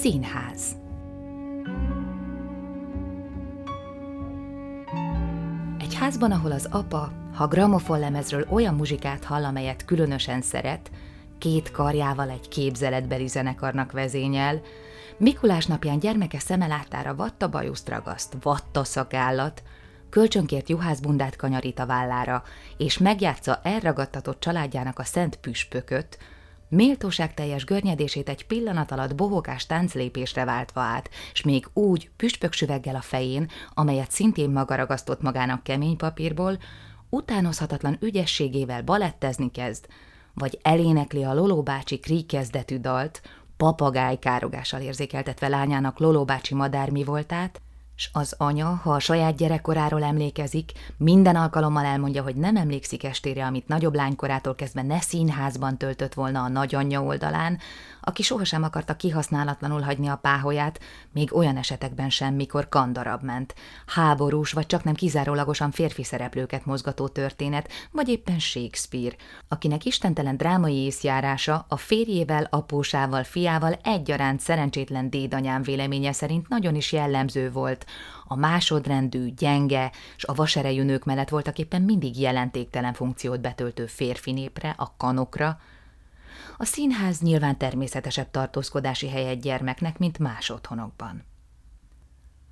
Színház. Egy házban, ahol az apa, ha gramofonlemezről olyan muzsikát hall, amelyet különösen szeret, két karjával egy képzeletbeli zenekarnak vezényel, Mikulás napján gyermeke szeme láttára vatta bajuszt ragaszt, vatta szakállat, kölcsönkért juhászbundát kanyarít a vállára, és megjátsza elragadtatott családjának a szent püspököt, méltóságteljes görnyedését egy pillanat alatt bohókás tánclépésre váltva át, s még úgy püspöksüveggel a fején, amelyet szintén maga ragasztott magának kemény papírból, utánozhatatlan ügyességével balettezni kezd, vagy elénekli a Loló bácsi kríkezdetű dalt, papagáj károgással érzékeltetve lányának Loló bácsi madár voltát, s az anya, ha a saját gyerekkoráról emlékezik, minden alkalommal elmondja, hogy nem emlékszik estére, amit nagyobb lánykorától kezdve ne színházban töltött volna a nagyanyja oldalán, aki sohasem akarta kihasználatlanul hagyni a páholyát, még olyan esetekben sem, mikor kandarab ment. Háborús vagy csak nem kizárólagosan férfi szereplőket mozgató történet, vagy éppen Shakespeare, akinek istentelen drámai észjárása a férjével, apósával, fiával egyaránt szerencsétlen dédanyám véleménye szerint nagyon is jellemző volt. A másodrendű, gyenge, és a vaserejű nők mellett voltak éppen mindig jelentéktelen funkciót betöltő férfi népre, a kanokra, a színház nyilván természetesebb tartózkodási hely egy gyermeknek, mint más otthonokban.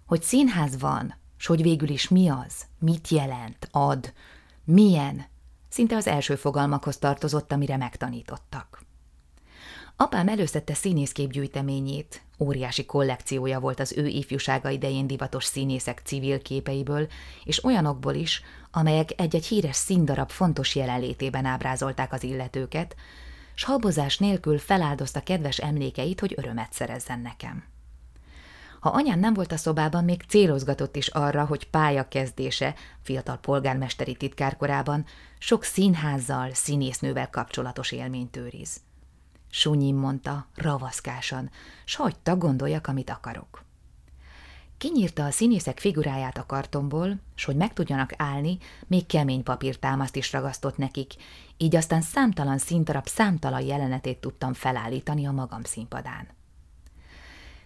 Hogy színház van, s hogy végül is mi az, mit jelent, ad, milyen, szinte az első fogalmakhoz tartozott, amire megtanítottak. Apám előszette színészképgyűjteményét, óriási kollekciója volt az ő ifjúsága idején divatos színészek civil képeiből, és olyanokból is, amelyek egy-egy híres színdarab fontos jelenlétében ábrázolták az illetőket, s habozás nélkül feláldozta kedves emlékeit, hogy örömet szerezzen nekem. Ha anyám nem volt a szobában, még célozgatott is arra, hogy pályakezdése, fiatal polgármesteri titkárkorában, sok színházzal, színésznővel kapcsolatos élményt őriz. Sunyim mondta, ravaszkásan, s hagyta gondoljak, amit akarok. Kinyírta a színészek figuráját a kartonból, s hogy meg tudjanak állni, még kemény papírtámaszt is ragasztott nekik, így aztán számtalan színtarab számtalan jelenetét tudtam felállítani a magam színpadán.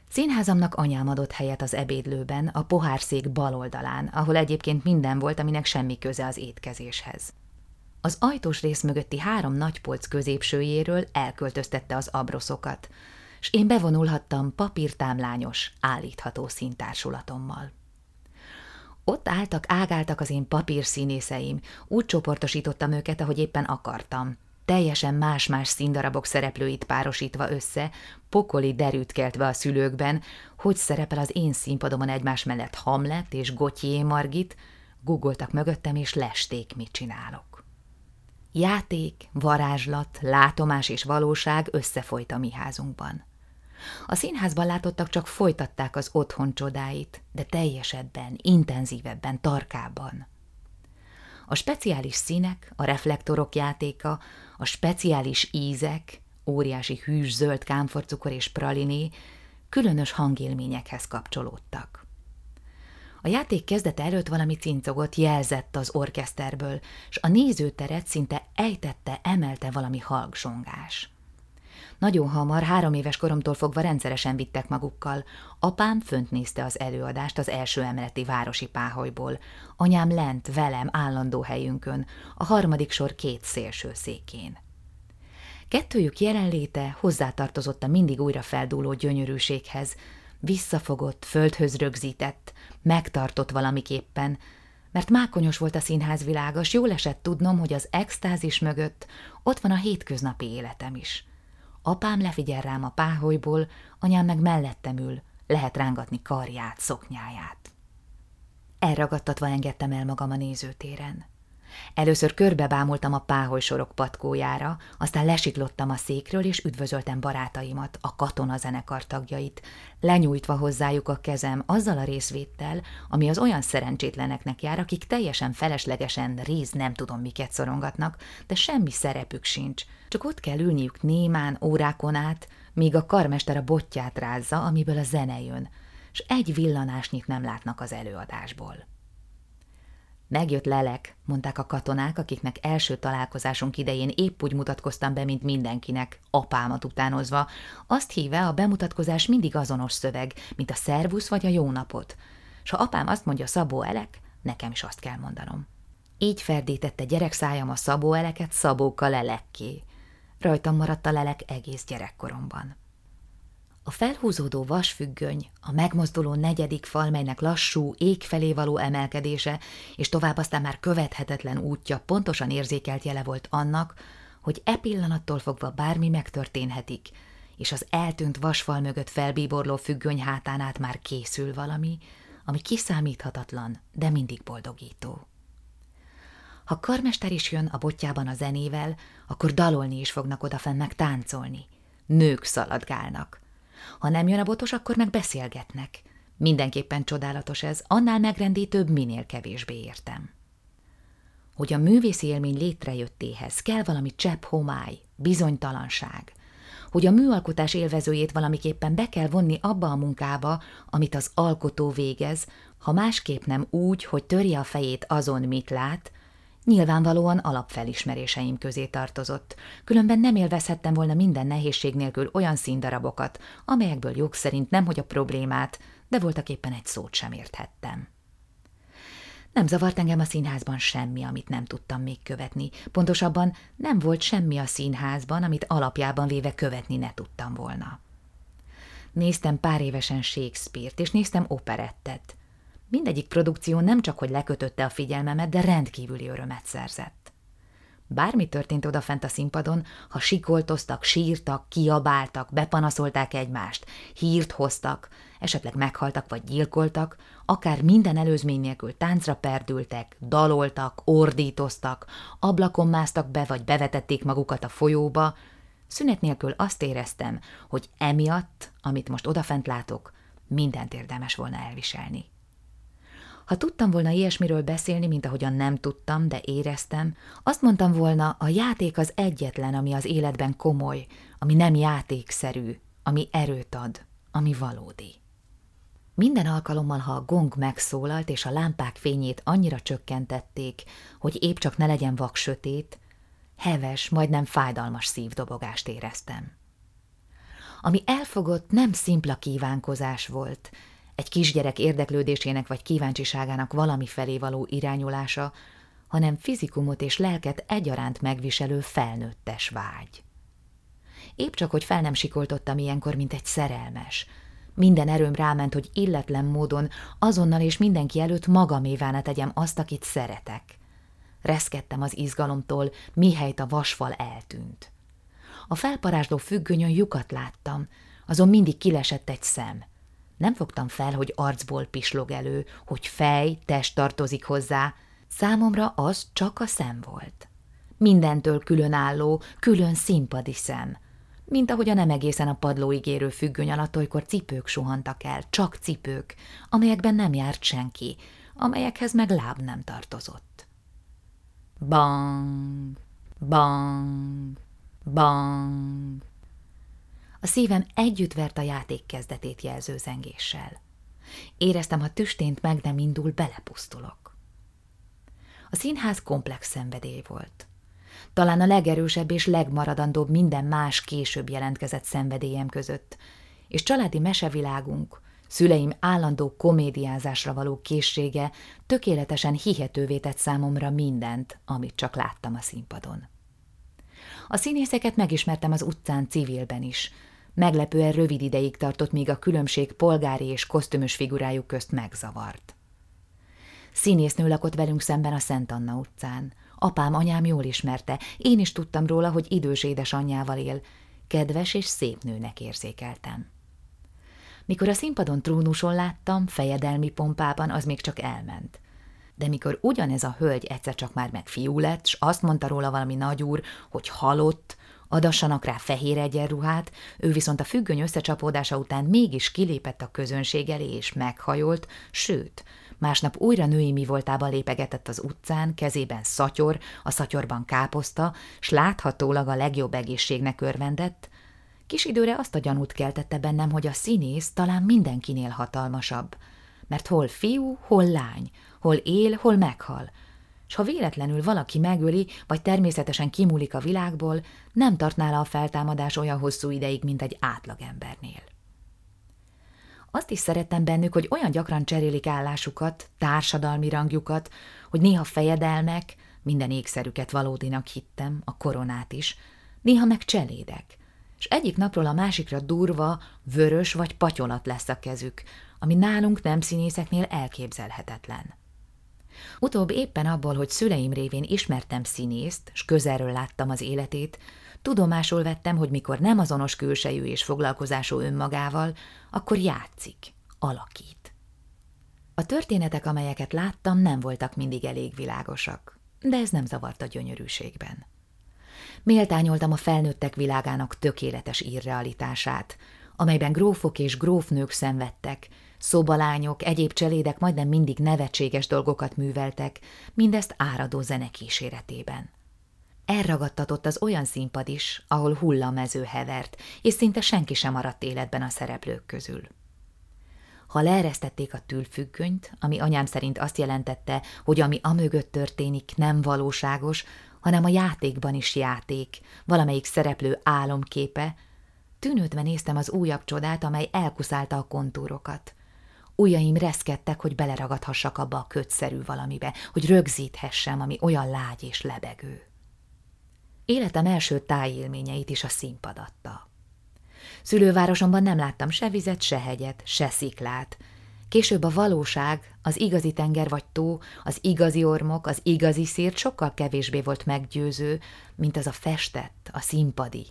Színházamnak anyám adott helyet az ebédlőben, a pohárszék bal oldalán, ahol egyébként minden volt, aminek semmi köze az étkezéshez. Az ajtós rész mögötti három nagypolc középsőjéről elköltöztette az abroszokat, s én bevonulhattam papírtámlányos, állítható színtársulatommal. Ott álltak, ágáltak az én papírszínészeim, úgy csoportosítottam őket, ahogy éppen akartam. Teljesen más-más színdarabok szereplőit párosítva össze, pokoli derűt keltve a szülőkben, hogy szerepel az én színpadomon egymás mellett Hamlet és Gotyé Margit, guggoltak mögöttem és lesték, mit csinálok. Játék, varázslat, látomás és valóság összefolyt a mi házunkban. A színházban látottak csak folytatták az otthon csodáit, de teljesebben, intenzívebben, tarkában. A speciális színek, a reflektorok játéka, a speciális ízek, óriási hűs zöld kámforcukor és praliné különös hangélményekhez kapcsolódtak. A játék kezdete előtt valami cincogott, jelzett az orkeszterből, s a nézőteret szinte ejtette, emelte valami halgsongás. Nagyon hamar, három éves koromtól fogva rendszeresen vittek magukkal. Apám fönt nézte az előadást az első emeleti városi páholyból. Anyám lent, velem, állandó helyünkön, a harmadik sor két szélső székén. Kettőjük jelenléte hozzátartozott a mindig újra feldúló gyönyörűséghez, visszafogott, földhöz rögzített, megtartott valamiképpen, mert mákonyos volt a színház világos, jól esett tudnom, hogy az extázis mögött ott van a hétköznapi életem is. Apám lefigyel rám a páholyból, anyám meg mellettem ül, lehet rángatni karját, szoknyáját. Elragadtatva engedtem el magam a nézőtéren. Először körbebámultam a páholysorok patkójára, aztán lesiklottam a székről, és üdvözöltem barátaimat, a katona zenekar tagjait, lenyújtva hozzájuk a kezem azzal a részvéttel, ami az olyan szerencsétleneknek jár, akik teljesen feleslegesen réz nem tudom miket szorongatnak, de semmi szerepük sincs, csak ott kell ülniük némán, órákon át, míg a karmester a botját rázza, amiből a zene jön, s egy villanásnyit nem látnak az előadásból. Megjött lelek, mondták a katonák, akiknek első találkozásunk idején épp úgy mutatkoztam be, mint mindenkinek, apámat utánozva, azt híve a bemutatkozás mindig azonos szöveg, mint a szervusz vagy a jó napot. S ha apám azt mondja Szabó Elek, nekem is azt kell mondanom. Így ferdítette gyerekszájam a Szabó Eleket Szabóka lelekké. Rajtam maradt a lelek egész gyerekkoromban. A felhúzódó vasfüggöny, a megmozduló negyedik fal, melynek lassú, ég felé való emelkedése, és tovább aztán már követhetetlen útja pontosan érzékelt jele volt annak, hogy e pillanattól fogva bármi megtörténhetik, és az eltűnt vasfal mögött felbíborló függöny hátán át már készül valami, ami kiszámíthatatlan, de mindig boldogító. Ha karmester is jön a botjában a zenével, akkor dalolni is fognak odafenn meg táncolni. Nők szaladgálnak – ha nem jön a botos, akkor meg beszélgetnek. Mindenképpen csodálatos ez, annál megrendítőbb, minél kevésbé értem. Hogy a művészi élmény létrejöttéhez kell valami csepp homály, bizonytalanság, hogy a műalkotás élvezőjét valamiképpen be kell vonni abba a munkába, amit az alkotó végez, ha másképp nem úgy, hogy törje a fejét azon, mit lát, Nyilvánvalóan alapfelismeréseim közé tartozott, különben nem élvezhettem volna minden nehézség nélkül olyan színdarabokat, amelyekből jog szerint nemhogy a problémát, de voltak éppen egy szót sem érthettem. Nem zavart engem a színházban semmi, amit nem tudtam még követni. Pontosabban nem volt semmi a színházban, amit alapjában véve követni ne tudtam volna. Néztem pár évesen Shakespeare-t, és néztem operettet. Mindegyik produkció nem csak, hogy lekötötte a figyelmemet, de rendkívüli örömet szerzett. Bármi történt odafent a színpadon, ha sikoltoztak, sírtak, kiabáltak, bepanaszolták egymást, hírt hoztak, esetleg meghaltak vagy gyilkoltak, akár minden előzmény nélkül táncra perdültek, daloltak, ordítoztak, ablakon másztak be vagy bevetették magukat a folyóba, szünet nélkül azt éreztem, hogy emiatt, amit most odafent látok, mindent érdemes volna elviselni. Ha tudtam volna ilyesmiről beszélni, mint ahogyan nem tudtam, de éreztem, azt mondtam volna, a játék az egyetlen, ami az életben komoly, ami nem játékszerű, ami erőt ad, ami valódi. Minden alkalommal, ha a gong megszólalt, és a lámpák fényét annyira csökkentették, hogy épp csak ne legyen vak sötét, heves, majdnem fájdalmas szívdobogást éreztem. Ami elfogott, nem szimpla kívánkozás volt, egy kisgyerek érdeklődésének vagy kíváncsiságának valami felé való irányulása, hanem fizikumot és lelket egyaránt megviselő felnőttes vágy. Épp csak, hogy fel nem sikoltottam ilyenkor, mint egy szerelmes. Minden erőm ráment, hogy illetlen módon azonnal és mindenki előtt magamévána tegyem azt, akit szeretek. Reszkedtem az izgalomtól, mihelyt a vasfal eltűnt. A felparázsló függönyön lyukat láttam, azon mindig kilesett egy szem – nem fogtam fel, hogy arcból pislog elő, hogy fej, test tartozik hozzá. Számomra az csak a szem volt. Mindentől különálló, külön színpadi szem. Mint ahogy a nem egészen a padlóig érő függöny alatt olykor cipők suhantak el, csak cipők, amelyekben nem járt senki, amelyekhez meg láb nem tartozott. Bang, bang, bang. A szívem együtt vert a játék kezdetét jelző zengéssel. Éreztem, ha tüstént meg nem indul, belepusztulok. A színház komplex szenvedély volt. Talán a legerősebb és legmaradandóbb minden más később jelentkezett szenvedélyem között, és családi mesevilágunk, szüleim állandó komédiázásra való készsége tökéletesen hihetővé tett számomra mindent, amit csak láttam a színpadon. A színészeket megismertem az utcán civilben is, Meglepően rövid ideig tartott, míg a különbség polgári és kosztümös figurájuk közt megzavart. Színésznő lakott velünk szemben a Szent Anna utcán. Apám, anyám jól ismerte, én is tudtam róla, hogy idős édesanyjával él. Kedves és szép nőnek érzékeltem. Mikor a színpadon trónuson láttam, fejedelmi pompában, az még csak elment. De mikor ugyanez a hölgy egyszer csak már meg fiú lett, s azt mondta róla valami nagyúr, hogy halott, adassanak rá fehér egyenruhát, ő viszont a függöny összecsapódása után mégis kilépett a közönség elé és meghajolt, sőt, másnap újra női mi voltában lépegetett az utcán, kezében szatyor, a szatyorban káposzta, s láthatólag a legjobb egészségnek örvendett, kis időre azt a gyanút keltette bennem, hogy a színész talán mindenkinél hatalmasabb, mert hol fiú, hol lány, hol él, hol meghal – s ha véletlenül valaki megöli, vagy természetesen kimúlik a világból, nem tart nála a feltámadás olyan hosszú ideig, mint egy átlagembernél. Azt is szerettem bennük, hogy olyan gyakran cserélik állásukat, társadalmi rangjukat, hogy néha fejedelmek, minden ékszerüket valódinak hittem, a koronát is, néha meg cselédek, és egyik napról a másikra durva, vörös vagy patyolat lesz a kezük, ami nálunk nem színészeknél elképzelhetetlen. Utóbb éppen abból, hogy szüleim révén ismertem színészt, s közelről láttam az életét, tudomásul vettem, hogy mikor nem azonos külsejű és foglalkozású önmagával, akkor játszik, alakít. A történetek, amelyeket láttam, nem voltak mindig elég világosak, de ez nem zavart a gyönyörűségben. Méltányoltam a felnőttek világának tökéletes irrealitását, amelyben grófok és grófnők szenvedtek, szobalányok, egyéb cselédek majdnem mindig nevetséges dolgokat műveltek, mindezt áradó zene kíséretében. Elragadtatott az olyan színpad is, ahol hullamező hevert, és szinte senki sem maradt életben a szereplők közül. Ha leeresztették a tülfüggönyt, ami anyám szerint azt jelentette, hogy ami amögött történik, nem valóságos, hanem a játékban is játék, valamelyik szereplő álomképe, tűnődve néztem az újabb csodát, amely elkuszálta a kontúrokat. Ujjaim reszkedtek, hogy beleragadhassak abba a kötszerű valamibe, hogy rögzíthessem, ami olyan lágy és lebegő. Életem első tájélményeit is a színpad adta. Szülővárosomban nem láttam se vizet, se hegyet, se sziklát. Később a valóság, az igazi tenger vagy tó, az igazi ormok, az igazi szírt sokkal kevésbé volt meggyőző, mint az a festett, a színpadi.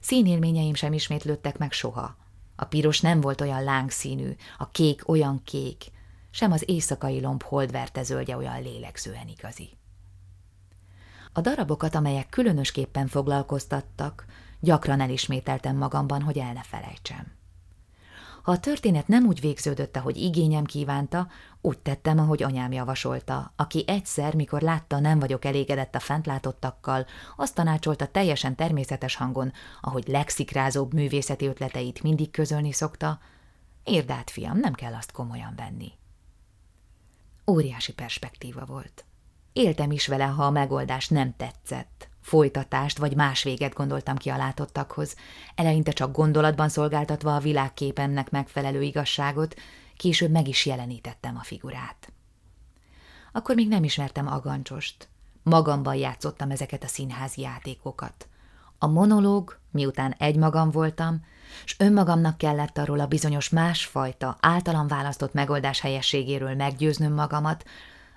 Színélményeim sem ismétlődtek meg soha. A piros nem volt olyan lángszínű, a kék olyan kék, sem az éjszakai lomb holdverte zöldje olyan lélegzően igazi. A darabokat, amelyek különösképpen foglalkoztattak, gyakran elismételtem magamban, hogy el ne felejtsem. Ha a történet nem úgy végződött, ahogy igényem kívánta, úgy tettem, ahogy anyám javasolta, aki egyszer, mikor látta, nem vagyok elégedett a fentlátottakkal, azt tanácsolta teljesen természetes hangon, ahogy lexikrázóbb művészeti ötleteit mindig közölni szokta, Érd át, fiam, nem kell azt komolyan venni. Óriási perspektíva volt. Éltem is vele, ha a megoldás nem tetszett. Folytatást vagy más véget gondoltam ki a látottakhoz, eleinte csak gondolatban szolgáltatva a világképemnek megfelelő igazságot, később meg is jelenítettem a figurát. Akkor még nem ismertem Agancsost. Magamban játszottam ezeket a színházi játékokat. A monológ, miután egymagam voltam, s önmagamnak kellett arról a bizonyos másfajta, általam választott megoldás helyességéről meggyőznöm magamat,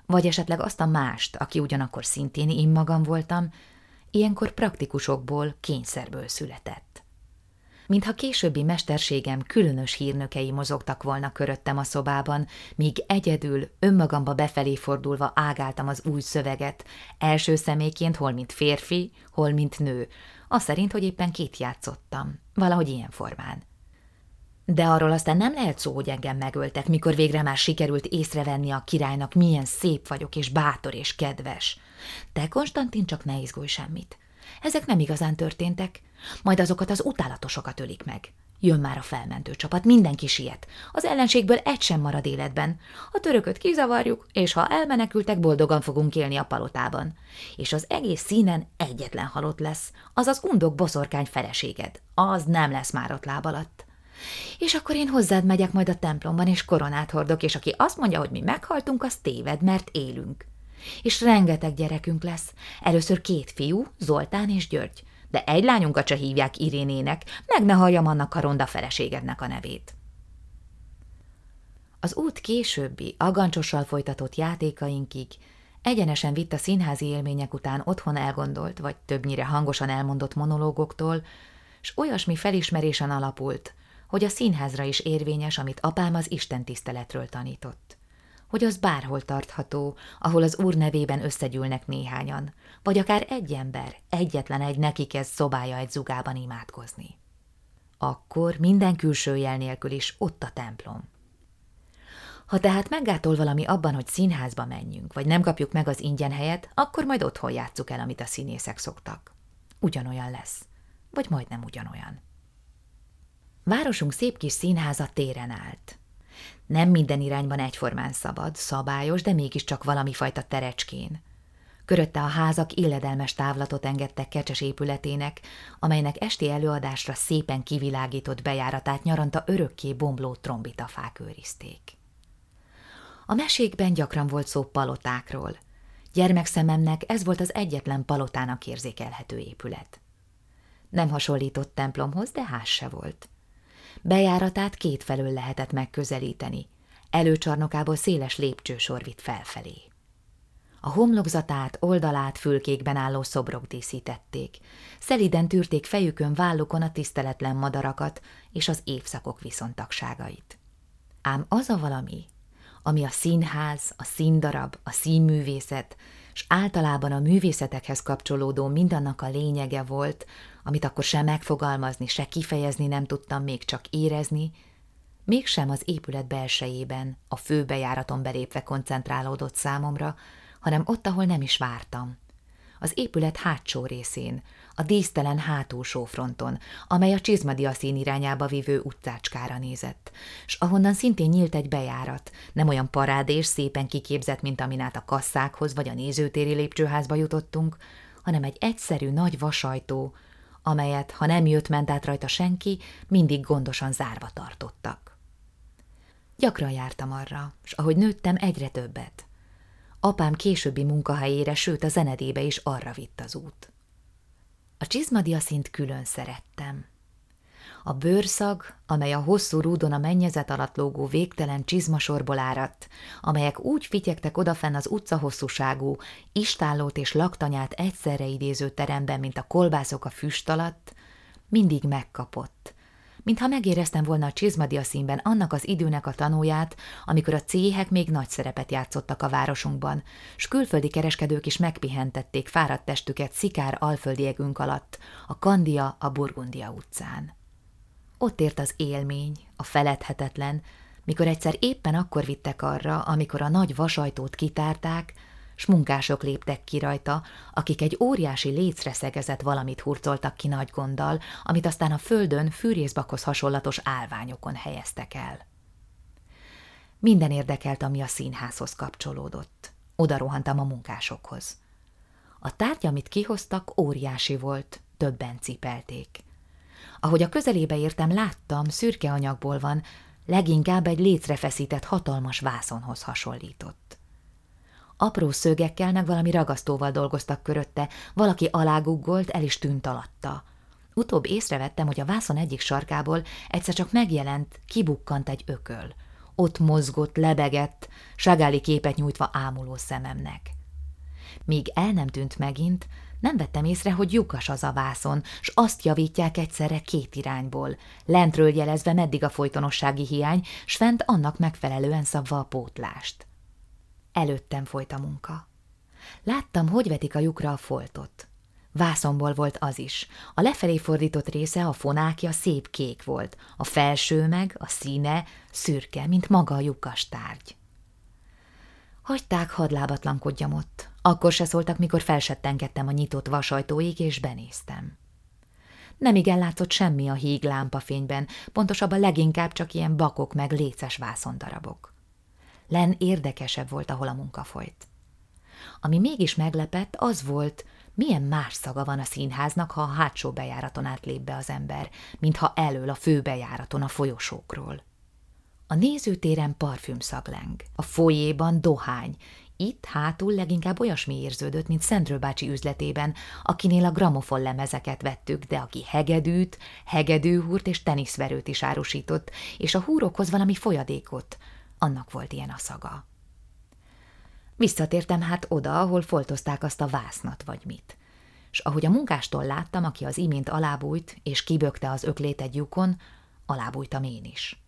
vagy esetleg azt a mást, aki ugyanakkor szintén én magam voltam, ilyenkor praktikusokból, kényszerből született. Mintha későbbi mesterségem különös hírnökei mozogtak volna köröttem a szobában, míg egyedül, önmagamba befelé fordulva ágáltam az új szöveget, első személyként hol mint férfi, hol mint nő, az szerint, hogy éppen két játszottam, valahogy ilyen formán. De arról aztán nem lehet szó, hogy engem megöltek, mikor végre már sikerült észrevenni a királynak, milyen szép vagyok, és bátor és kedves. Te, Konstantin, csak ne izgulj semmit. Ezek nem igazán történtek. Majd azokat az utálatosokat ölik meg. Jön már a felmentő csapat, mindenki siet. Az ellenségből egy sem marad életben. A törököt kizavarjuk, és ha elmenekültek, boldogan fogunk élni a palotában. És az egész színen egyetlen halott lesz, az az undok boszorkány feleséged. Az nem lesz már ott láb alatt. És akkor én hozzád megyek majd a templomban, és koronát hordok, és aki azt mondja, hogy mi meghaltunk, az téved, mert élünk. És rengeteg gyerekünk lesz. Először két fiú, Zoltán és György, de egy lányunkat se hívják Irénének, meg ne halljam annak a ronda feleségednek a nevét. Az út későbbi, agancsossal folytatott játékainkig egyenesen vitt a színházi élmények után otthon elgondolt, vagy többnyire hangosan elmondott monológoktól, s olyasmi felismerésen alapult, hogy a színházra is érvényes, amit apám az Isten tiszteletről tanított. Hogy az bárhol tartható, ahol az Úr nevében összegyűlnek néhányan, vagy akár egy ember, egyetlen egy neki kezd szobája egy zugában imádkozni. Akkor minden külső jel nélkül is ott a templom. Ha tehát meggátol valami abban, hogy színházba menjünk, vagy nem kapjuk meg az ingyen helyet, akkor majd otthon játsszuk el, amit a színészek szoktak. Ugyanolyan lesz. Vagy majdnem ugyanolyan. Városunk szép kis színháza téren állt. Nem minden irányban egyformán szabad, szabályos, de mégiscsak valami fajta terecskén. Körötte a házak illedelmes távlatot engedtek kecses épületének, amelynek esti előadásra szépen kivilágított bejáratát nyaranta örökké bomló trombitafák őrizték. A mesékben gyakran volt szó palotákról. Gyermekszememnek ez volt az egyetlen palotának érzékelhető épület. Nem hasonlított templomhoz, de ház se volt. Bejáratát kétfelől lehetett megközelíteni. Előcsarnokából széles lépcsősor vitt felfelé. A homlokzatát, oldalát fülkékben álló szobrok díszítették. Szeliden tűrték fejükön vállukon a tiszteletlen madarakat és az évszakok viszontagságait. Ám az a valami, ami a színház, a színdarab, a színművészet, és általában a művészetekhez kapcsolódó mindannak a lényege volt, amit akkor sem megfogalmazni, se kifejezni nem tudtam még csak érezni, mégsem az épület belsejében, a főbejáraton belépve koncentrálódott számomra, hanem ott, ahol nem is vártam. Az épület hátsó részén, a dísztelen hátulsó fronton, amely a Csizmadiaszín irányába vívő utcácskára nézett, s ahonnan szintén nyílt egy bejárat, nem olyan parádés, szépen kiképzett, mint amin át a kasszákhoz vagy a nézőtéri lépcsőházba jutottunk, hanem egy egyszerű nagy vasajtó, amelyet, ha nem jött ment át rajta senki, mindig gondosan zárva tartottak. Gyakran jártam arra, és ahogy nőttem, egyre többet. Apám későbbi munkahelyére, sőt a zenedébe is arra vitt az út. A csizmadiaszint külön szerettem. A bőrszag, amely a hosszú rúdon a mennyezet alatt lógó végtelen csizmasorból áradt, amelyek úgy fityegtek odafenn az utca hosszúságú, istállót és laktanyát egyszerre idéző teremben, mint a kolbászok a füst alatt, mindig megkapott, mintha megéreztem volna a csizmadia színben annak az időnek a tanúját, amikor a céhek még nagy szerepet játszottak a városunkban, s külföldi kereskedők is megpihentették fáradt testüket szikár alföldiegünk alatt, a Kandia, a Burgundia utcán. Ott ért az élmény, a feledhetetlen, mikor egyszer éppen akkor vittek arra, amikor a nagy vasajtót kitárták, s munkások léptek ki rajta, akik egy óriási lécre szegezett valamit hurcoltak ki nagy gonddal, amit aztán a földön fűrészbakhoz hasonlatos állványokon helyeztek el. Minden érdekelt, ami a színházhoz kapcsolódott. Oda rohantam a munkásokhoz. A tárgy, amit kihoztak, óriási volt, többen cipelték. Ahogy a közelébe értem, láttam, szürke anyagból van, leginkább egy feszített hatalmas vászonhoz hasonlított. Apró szögekkel meg valami ragasztóval dolgoztak körötte, valaki aláguggolt, el is tűnt alatta. Utóbb észrevettem, hogy a vászon egyik sarkából egyszer csak megjelent, kibukkant egy ököl. Ott mozgott, lebegett, sagáli képet nyújtva ámuló szememnek. Míg el nem tűnt megint, nem vettem észre, hogy lyukas az a vászon, s azt javítják egyszerre két irányból, lentről jelezve meddig a folytonossági hiány, s fent annak megfelelően szabva a pótlást. Előttem folyt a munka. Láttam, hogy vetik a lyukra a foltot. Vászomból volt az is. A lefelé fordított része, a fonákja szép kék volt, a felső meg, a színe szürke, mint maga a lyukas tárgy. Hagyták, hadlábatlankodjam ott. Akkor se szóltak, mikor felsettenkedtem a nyitott vasajtóig, és benéztem. Nem igen látszott semmi a híg lámpafényben, pontosabban leginkább csak ilyen bakok meg léces vászondarabok. Len érdekesebb volt, ahol a munka folyt. Ami mégis meglepett, az volt, milyen más szaga van a színháznak, ha a hátsó bejáraton átlép be az ember, mintha elől a főbejáraton a folyosókról. A nézőtéren parfümszag leng, a folyéban dohány, itt hátul leginkább olyasmi érződött, mint Szendről bácsi üzletében, akinél a gramofon lemezeket vettük, de aki hegedűt, hegedűhúrt és teniszverőt is árusított, és a húrokhoz valami folyadékot, annak volt ilyen a szaga. Visszatértem hát oda, ahol foltozták azt a vásznat vagy mit. S ahogy a munkástól láttam, aki az imént alábújt, és kibökte az öklét egy lyukon, alábújtam én is.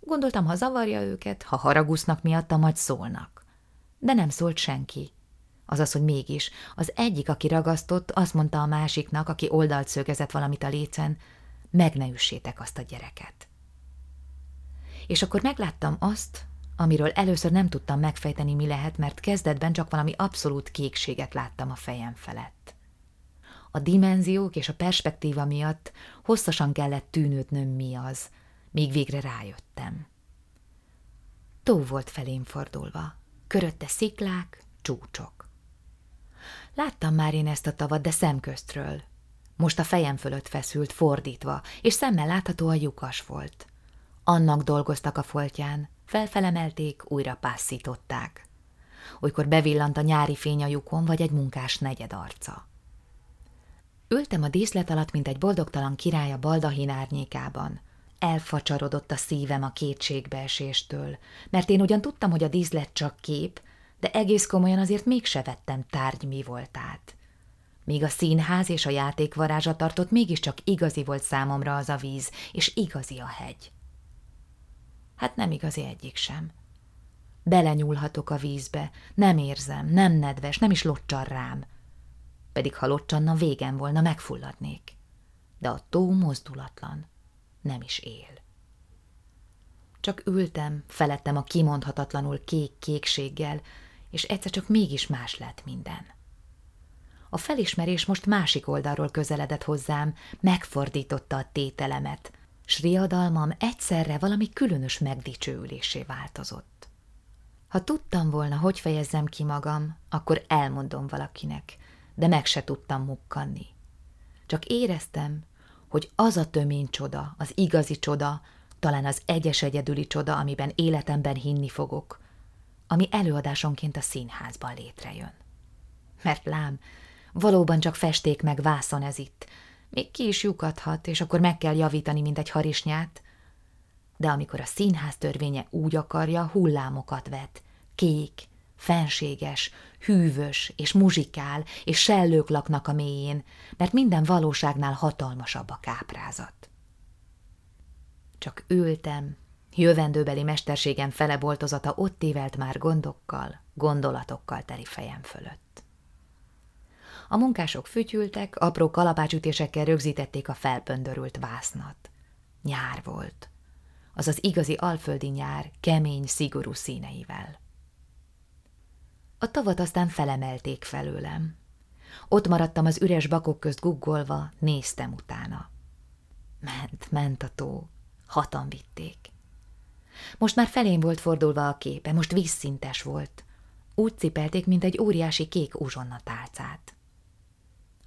Gondoltam, ha zavarja őket, ha haragusznak miatta, majd szólnak. De nem szólt senki. Azaz, hogy mégis, az egyik, aki ragasztott, azt mondta a másiknak, aki oldalt szögezett valamit a lécen, meg ne üssétek azt a gyereket. És akkor megláttam azt, amiről először nem tudtam megfejteni, mi lehet, mert kezdetben csak valami abszolút kékséget láttam a fejem felett. A dimenziók és a perspektíva miatt hosszasan kellett tűnődnöm mi az, míg végre rájöttem. Tó volt felém fordulva, körötte sziklák, csúcsok. Láttam már én ezt a tavat, de szemköztről. Most a fejem fölött feszült, fordítva, és szemmel látható a lyukas volt. Annak dolgoztak a foltján, felfelemelték, újra pászították. Olykor bevillant a nyári fény a lyukon, vagy egy munkás negyed arca. Ültem a díszlet alatt, mint egy boldogtalan király a baldahin árnyékában. Elfacsarodott a szívem a kétségbeeséstől, mert én ugyan tudtam, hogy a díszlet csak kép, de egész komolyan azért mégse vettem tárgy mi voltát. Míg a színház és a játék varázsa tartott, mégiscsak igazi volt számomra az a víz, és igazi a hegy. Hát nem igazi egyik sem. Belenyúlhatok a vízbe, nem érzem, nem nedves, nem is locsan rám. Pedig ha locsanna, végem volna, megfulladnék. De a tó mozdulatlan, nem is él. Csak ültem, felettem a kimondhatatlanul kék kékséggel, és egyszer csak mégis más lett minden. A felismerés most másik oldalról közeledett hozzám, megfordította a tételemet, s riadalmam egyszerre valami különös megdicsőülésé változott. Ha tudtam volna, hogy fejezzem ki magam, akkor elmondom valakinek, de meg se tudtam mukkanni. Csak éreztem, hogy az a tömény csoda, az igazi csoda, talán az egyes egyedüli csoda, amiben életemben hinni fogok, ami előadásonként a színházban létrejön. Mert lám, valóban csak festék meg vászon ez itt, még ki is lyukadhat, és akkor meg kell javítani, mint egy harisnyát. De amikor a színház törvénye úgy akarja, hullámokat vet, kék, fenséges, hűvös és muzsikál, és sellők laknak a mélyén, mert minden valóságnál hatalmasabb a káprázat. Csak ültem, jövendőbeli mesterségem feleboltozata ott évelt már gondokkal, gondolatokkal teli fejem fölött. A munkások fütyültek, apró kalapácsütésekkel rögzítették a felpöndörült vásznat. Nyár volt. Az az igazi alföldi nyár, kemény, szigorú színeivel. A tavat aztán felemelték felőlem. Ott maradtam az üres bakok közt guggolva, néztem utána. Ment, ment a tó. Hatan vitték. Most már felém volt fordulva a képe, most vízszintes volt. Úgy cipelték, mint egy óriási kék uzsonna tálcát.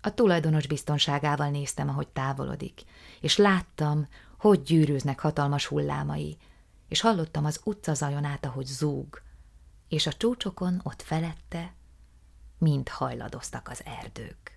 A tulajdonos biztonságával néztem, ahogy távolodik, és láttam, hogy gyűrűznek hatalmas hullámai, és hallottam az utca zajon át, ahogy zúg, és a csúcsokon ott felette mind hajladoztak az erdők.